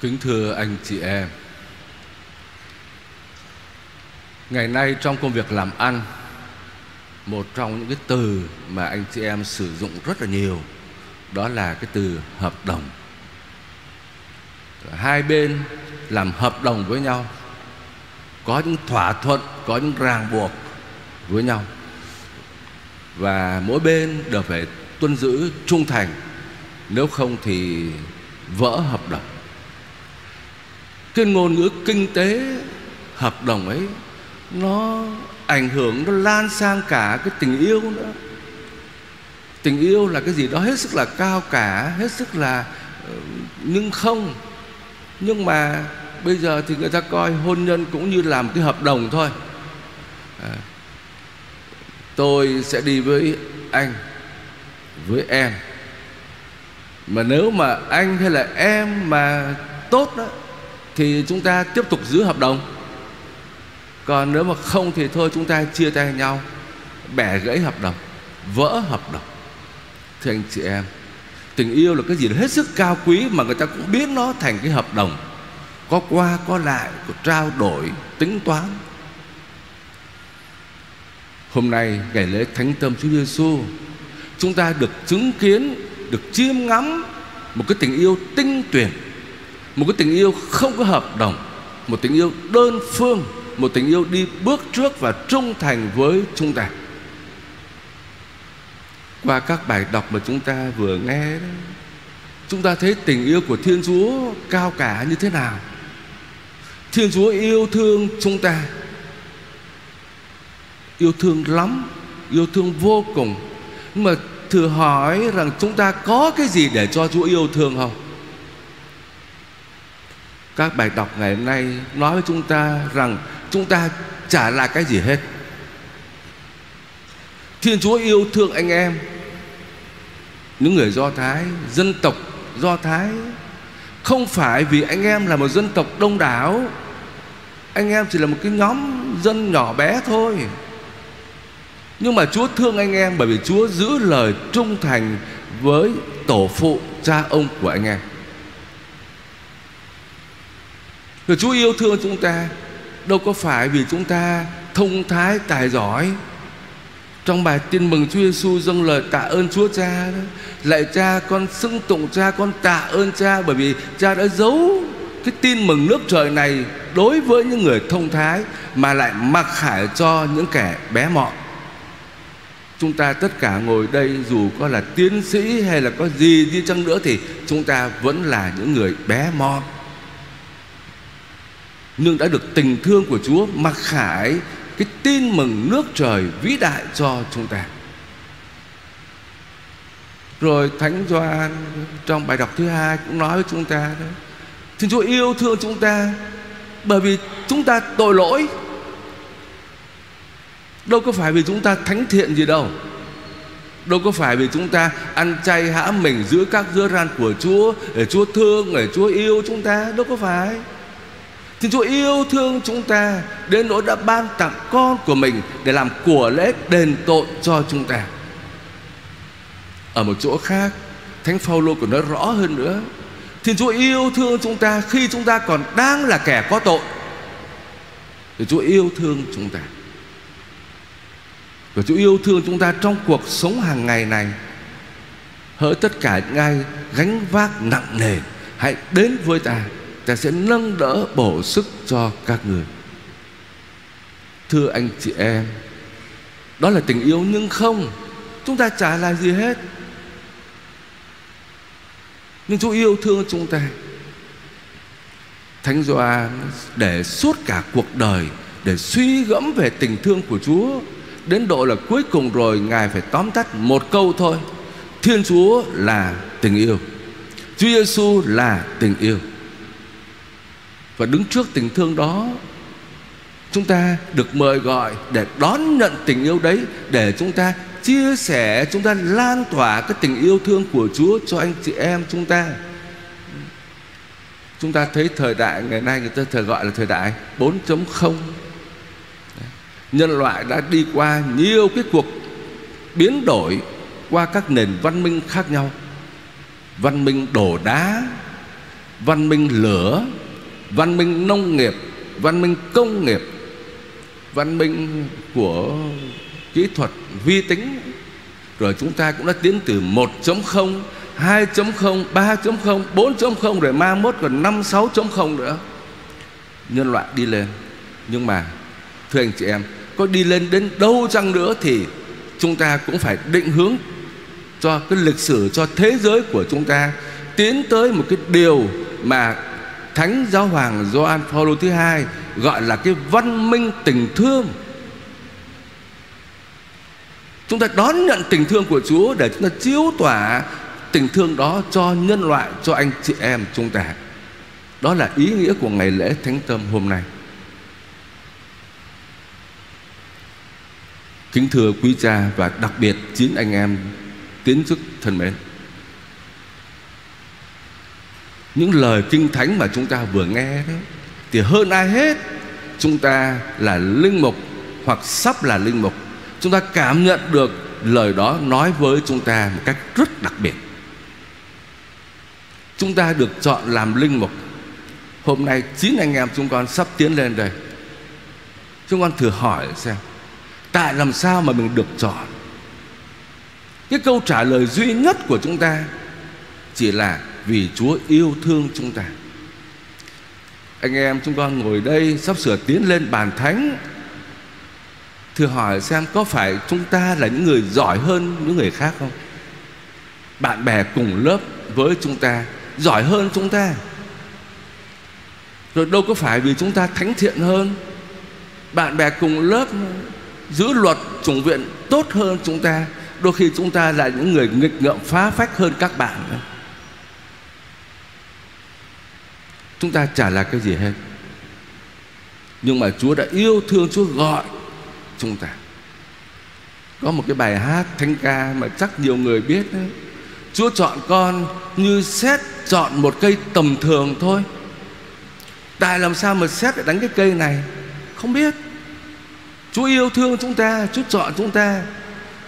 Kính thưa anh chị em Ngày nay trong công việc làm ăn Một trong những cái từ mà anh chị em sử dụng rất là nhiều Đó là cái từ hợp đồng. Hai bên làm hợp đồng với nhau Có những thỏa thuận, có những ràng buộc với nhau. Và mỗi bên đều phải tuân giữ trung thành Nếu không thì vỡ hợp đồng cái ngôn ngữ kinh tế hợp đồng ấy nó ảnh hưởng nó lan sang cả cái tình yêu nữa. Tình yêu là cái gì đó hết sức là cao cả hết sức là ờ, nhưng không. Nhưng mà bây giờ thì người ta coi hôn nhân cũng như làm cái hợp đồng thôi. À, tôi sẽ đi với anh với em. Mà nếu mà anh hay là em mà tốt đó thì chúng ta tiếp tục giữ hợp đồng. Còn nếu mà không thì thôi, chúng ta chia tay nhau, bẻ gãy hợp đồng, vỡ hợp đồng. Thưa anh chị em, tình yêu là cái gì đó hết sức cao quý mà người ta cũng biến nó thành cái hợp đồng, có qua có lại, có trao đổi, tính toán. Hôm nay ngày lễ thánh tâm Chúa Giêsu, chúng ta được chứng kiến, được chiêm ngắm một cái tình yêu tinh tuyển một cái tình yêu không có hợp đồng một tình yêu đơn phương một tình yêu đi bước trước và trung thành với chúng ta. Qua các bài đọc mà chúng ta vừa nghe đó, chúng ta thấy tình yêu của thiên chúa cao cả như thế nào. Thiên chúa yêu thương chúng ta yêu thương lắm yêu thương vô cùng. Nhưng mà thử hỏi rằng chúng ta có cái gì để cho chúa yêu thương không? Các bài đọc ngày hôm nay nói với chúng ta rằng chúng ta chả là cái gì hết. Thiên chúa yêu thương anh em, những người do thái, dân tộc do thái. Không phải vì anh em là một dân tộc đông đảo, anh em chỉ là một cái nhóm dân nhỏ bé thôi. Nhưng mà chúa thương anh em bởi vì chúa giữ lời trung thành với tổ phụ cha ông của anh em. Rồi Chúa yêu thương chúng ta. Đâu có phải vì chúng ta thông thái, tài giỏi. Trong bài tin mừng Chúa Giêsu dâng lời tạ ơn Chúa Cha đó, Lạy cha con, xưng tụng cha Con, tạ ơn cha, Bởi vì cha đã giấu cái tin mừng nước trời này Đối với những người thông thái, Mà lại mặc khải cho những kẻ bé mọn. Chúng ta tất cả ngồi đây, Dù có là tiến sĩ hay là có gì đi chăng nữa, Thì chúng ta vẫn là những người bé mọn nhưng đã được tình thương của Chúa mặc khải cái tin mừng nước trời vĩ đại cho chúng ta. Rồi Thánh Gioan trong bài đọc thứ hai cũng nói với chúng ta đó. Thiên Chúa yêu thương chúng ta bởi vì chúng ta tội lỗi. Đâu có phải vì chúng ta thánh thiện gì đâu. Đâu có phải vì chúng ta ăn chay hãm mình giữa các dưa ran của Chúa để Chúa thương, để Chúa yêu chúng ta, đâu có phải. Thiên Chúa yêu thương chúng ta, Đến nỗi đã ban tặng con của mình Để làm của lễ đền tội cho chúng ta. Ở một chỗ khác, Thánh Phaolô còn nói rõ hơn nữa. Thiên Chúa yêu thương chúng ta Khi chúng ta còn đang là kẻ có tội. Thì Chúa yêu thương chúng ta. Và Chúa yêu thương chúng ta trong cuộc sống hàng ngày này. Hỡi tất cả những ai gánh vác nặng nề, Hãy đến với ta ta sẽ nâng đỡ bổ sức cho các người. Thưa anh chị em, đó là tình yêu nhưng không, chúng ta chả lại gì hết. Nhưng Chúa yêu thương chúng ta. Thánh Gioan để suốt cả cuộc đời để suy gẫm về tình thương của Chúa. Đến độ là cuối cùng rồi, ngài phải tóm tắt một câu thôi. Thiên Chúa là tình yêu. Chúa Giêsu là tình yêu và đứng trước tình thương đó, Chúng ta được mời gọi để đón nhận tình yêu đấy, Để chúng ta chia sẻ, Chúng ta lan tỏa cái tình yêu thương của Chúa cho anh chị em chúng ta. Chúng ta thấy thời đại, ngày nay người ta thường gọi là thời đại 4.0 Nhân loại đã đi qua nhiều cái cuộc biến đổi Qua các nền văn minh khác nhau. Văn minh đổ đá, văn minh lửa văn minh nông nghiệp, văn minh công nghiệp, văn minh của kỹ thuật vi tính. Rồi chúng ta cũng đã tiến từ 1.0 2.0 3.0 4.0 rồi ma mốt còn 5 6.0 nữa. Nhân loại đi lên. Nhưng mà, thưa anh chị em, có đi lên đến đâu chăng nữa thì chúng ta cũng phải định hướng cho cái lịch sử, cho thế giới của chúng ta tiến tới một cái điều mà Thánh Giáo Hoàng Gioan Phaolô thứ hai gọi là cái văn minh tình thương. Chúng ta đón nhận tình thương của Chúa để chúng ta chiếu tỏa tình thương đó cho nhân loại, cho anh chị em chúng ta. Đó là ý nghĩa của ngày lễ Thánh Tâm hôm nay. Kính thưa quý cha và đặc biệt chín anh em tiến chức thân mến. Những lời kinh thánh mà chúng ta vừa nghe đó, Thì hơn ai hết, Chúng ta là linh mục Hoặc sắp là linh mục. Chúng ta cảm nhận được lời đó nói với chúng ta một cách rất đặc biệt. Chúng ta được chọn làm linh mục. Hôm nay chín anh em chúng con sắp tiến lên đây. Chúng con thử hỏi xem, Tại làm sao mà mình được chọn? Cái câu trả lời duy nhất của chúng ta Chỉ là vì Chúa yêu thương chúng ta. Anh em chúng con ngồi đây sắp sửa tiến lên bàn thánh thử hỏi xem có phải chúng ta là những người giỏi hơn những người khác không? Bạn bè cùng lớp với chúng ta, giỏi hơn chúng ta. Rồi đâu có phải vì chúng ta thánh thiện hơn? Bạn bè cùng lớp giữ luật chủng viện tốt hơn chúng ta, đôi khi chúng ta là những người nghịch ngợm phá phách hơn các bạn nữa. Chúng ta chả là cái gì hết. Nhưng mà Chúa đã yêu thương, Chúa gọi chúng ta. Có một cái bài hát thánh ca Mà chắc nhiều người biết đấy. Chúa chọn con như xét chọn một cây tầm thường thôi. Tại làm sao mà xét lại đánh cái cây này? Không biết. Chúa yêu thương chúng ta, Chúa chọn chúng ta.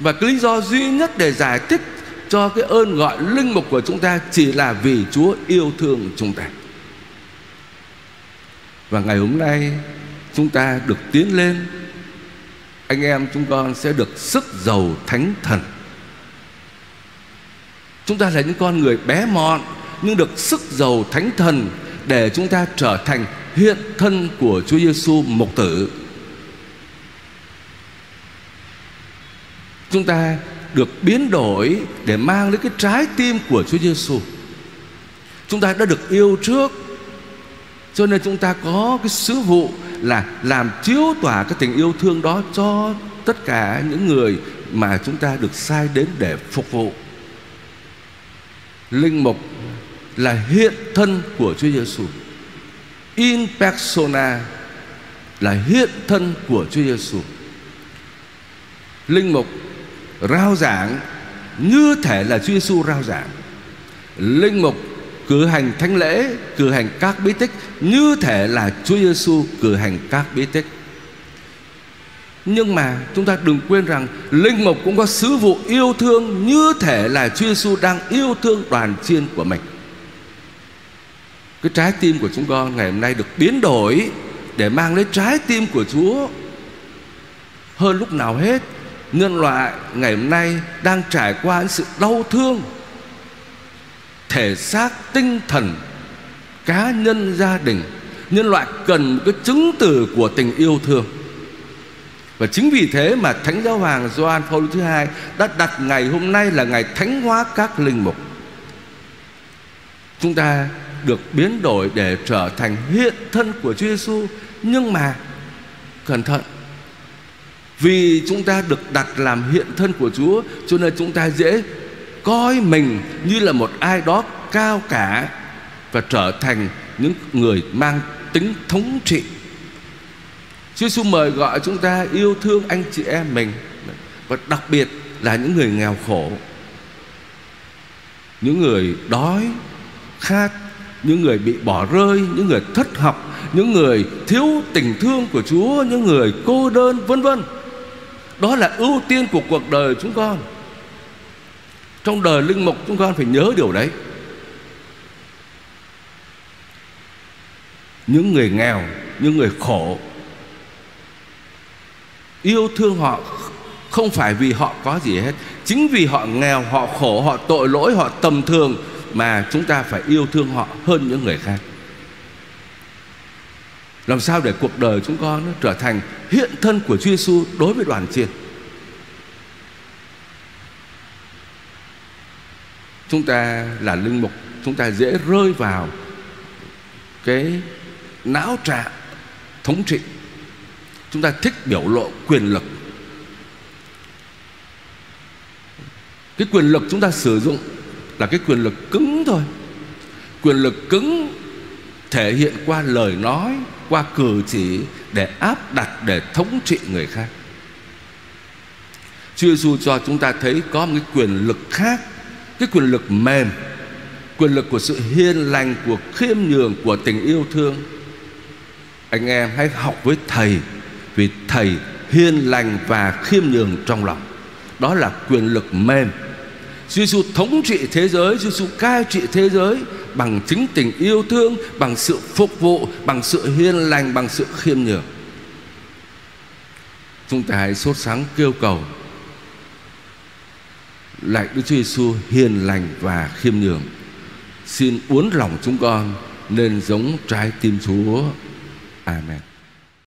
Và cái lý do duy nhất để giải thích Cho cái ơn gọi linh mục của chúng ta Chỉ là vì Chúa yêu thương chúng ta và ngày hôm nay chúng ta được tiến lên. Anh em chúng con sẽ được sức giàu thánh thần. Chúng ta là những con người bé mọn, Nhưng được sức giàu thánh thần Để chúng ta trở thành hiện thân của Chúa Giêsu mục tử. Chúng ta được biến đổi để mang lấy cái trái tim của Chúa Giêsu. Chúng ta đã được yêu trước cho nên chúng ta có cái sứ vụ là làm chiếu tỏa cái tình yêu thương đó cho tất cả những người mà chúng ta được sai đến để phục vụ. Linh mục là hiện thân của Chúa Giêsu. In persona là hiện thân của Chúa Giêsu. Linh mục rao giảng như thể là Chúa Giêsu rao giảng. Linh mục cử hành thánh lễ, cử hành các bí tích như thể là Chúa Giêsu cử hành các bí tích. Nhưng mà chúng ta đừng quên rằng linh mục cũng có sứ vụ yêu thương như thể là Chúa Giêsu đang yêu thương đoàn chiên của mình. Cái trái tim của chúng con ngày hôm nay được biến đổi để mang lấy trái tim của Chúa hơn lúc nào hết. Nhân loại ngày hôm nay đang trải qua những sự đau thương thể xác tinh thần cá nhân gia đình nhân loại cần một cái chứng từ của tình yêu thương và chính vì thế mà Thánh Giáo Hoàng Gioan Phaolô thứ hai đã đặt ngày hôm nay là ngày thánh hóa các linh mục. Chúng ta được biến đổi để trở thành hiện thân của Chúa Giêsu, nhưng mà cẩn thận. Vì chúng ta được đặt làm hiện thân của Chúa, cho nên chúng ta dễ coi mình như là một ai đó cao cả và trở thành những người mang tính thống trị. Chúa Giêsu mời gọi chúng ta yêu thương anh chị em mình và đặc biệt là những người nghèo khổ. Những người đói, khát, những người bị bỏ rơi, những người thất học, những người thiếu tình thương của Chúa, những người cô đơn vân vân. Đó là ưu tiên của cuộc đời chúng con. Trong đời linh mục chúng con phải nhớ điều đấy. Những người nghèo, những người khổ, yêu thương họ không phải vì họ có gì hết. Chính vì họ nghèo, họ khổ, họ tội lỗi, họ tầm thường mà chúng ta phải yêu thương họ hơn những người khác. Làm sao để cuộc đời chúng con nó trở thành hiện thân của Chúa Giêsu đối với đoàn chiên? Chúng ta là linh mục, chúng ta dễ rơi vào cái não trạng thống trị. Chúng ta thích biểu lộ quyền lực. Cái quyền lực chúng ta sử dụng là cái quyền lực cứng thôi. Quyền lực cứng thể hiện qua lời nói, qua cử chỉ để áp đặt, để thống trị người khác. Chúa Giêsu cho chúng ta thấy có một cái quyền lực khác cái quyền lực mềm quyền lực của sự hiền lành của khiêm nhường của tình yêu thương. Anh em hãy học với thầy vì thầy hiền lành và khiêm nhường trong lòng. Đó là quyền lực mềm. Chúa Giêsu thống trị thế giới, Chúa Giêsu cai trị thế giới bằng chính tình yêu thương, bằng sự phục vụ, bằng sự hiền lành, bằng sự khiêm nhường. Chúng ta hãy sốt sáng kêu cầu lạy Đức Chúa Giêsu hiền lành và khiêm nhường. Xin uốn lòng chúng con nên giống trái tim Chúa. Amen.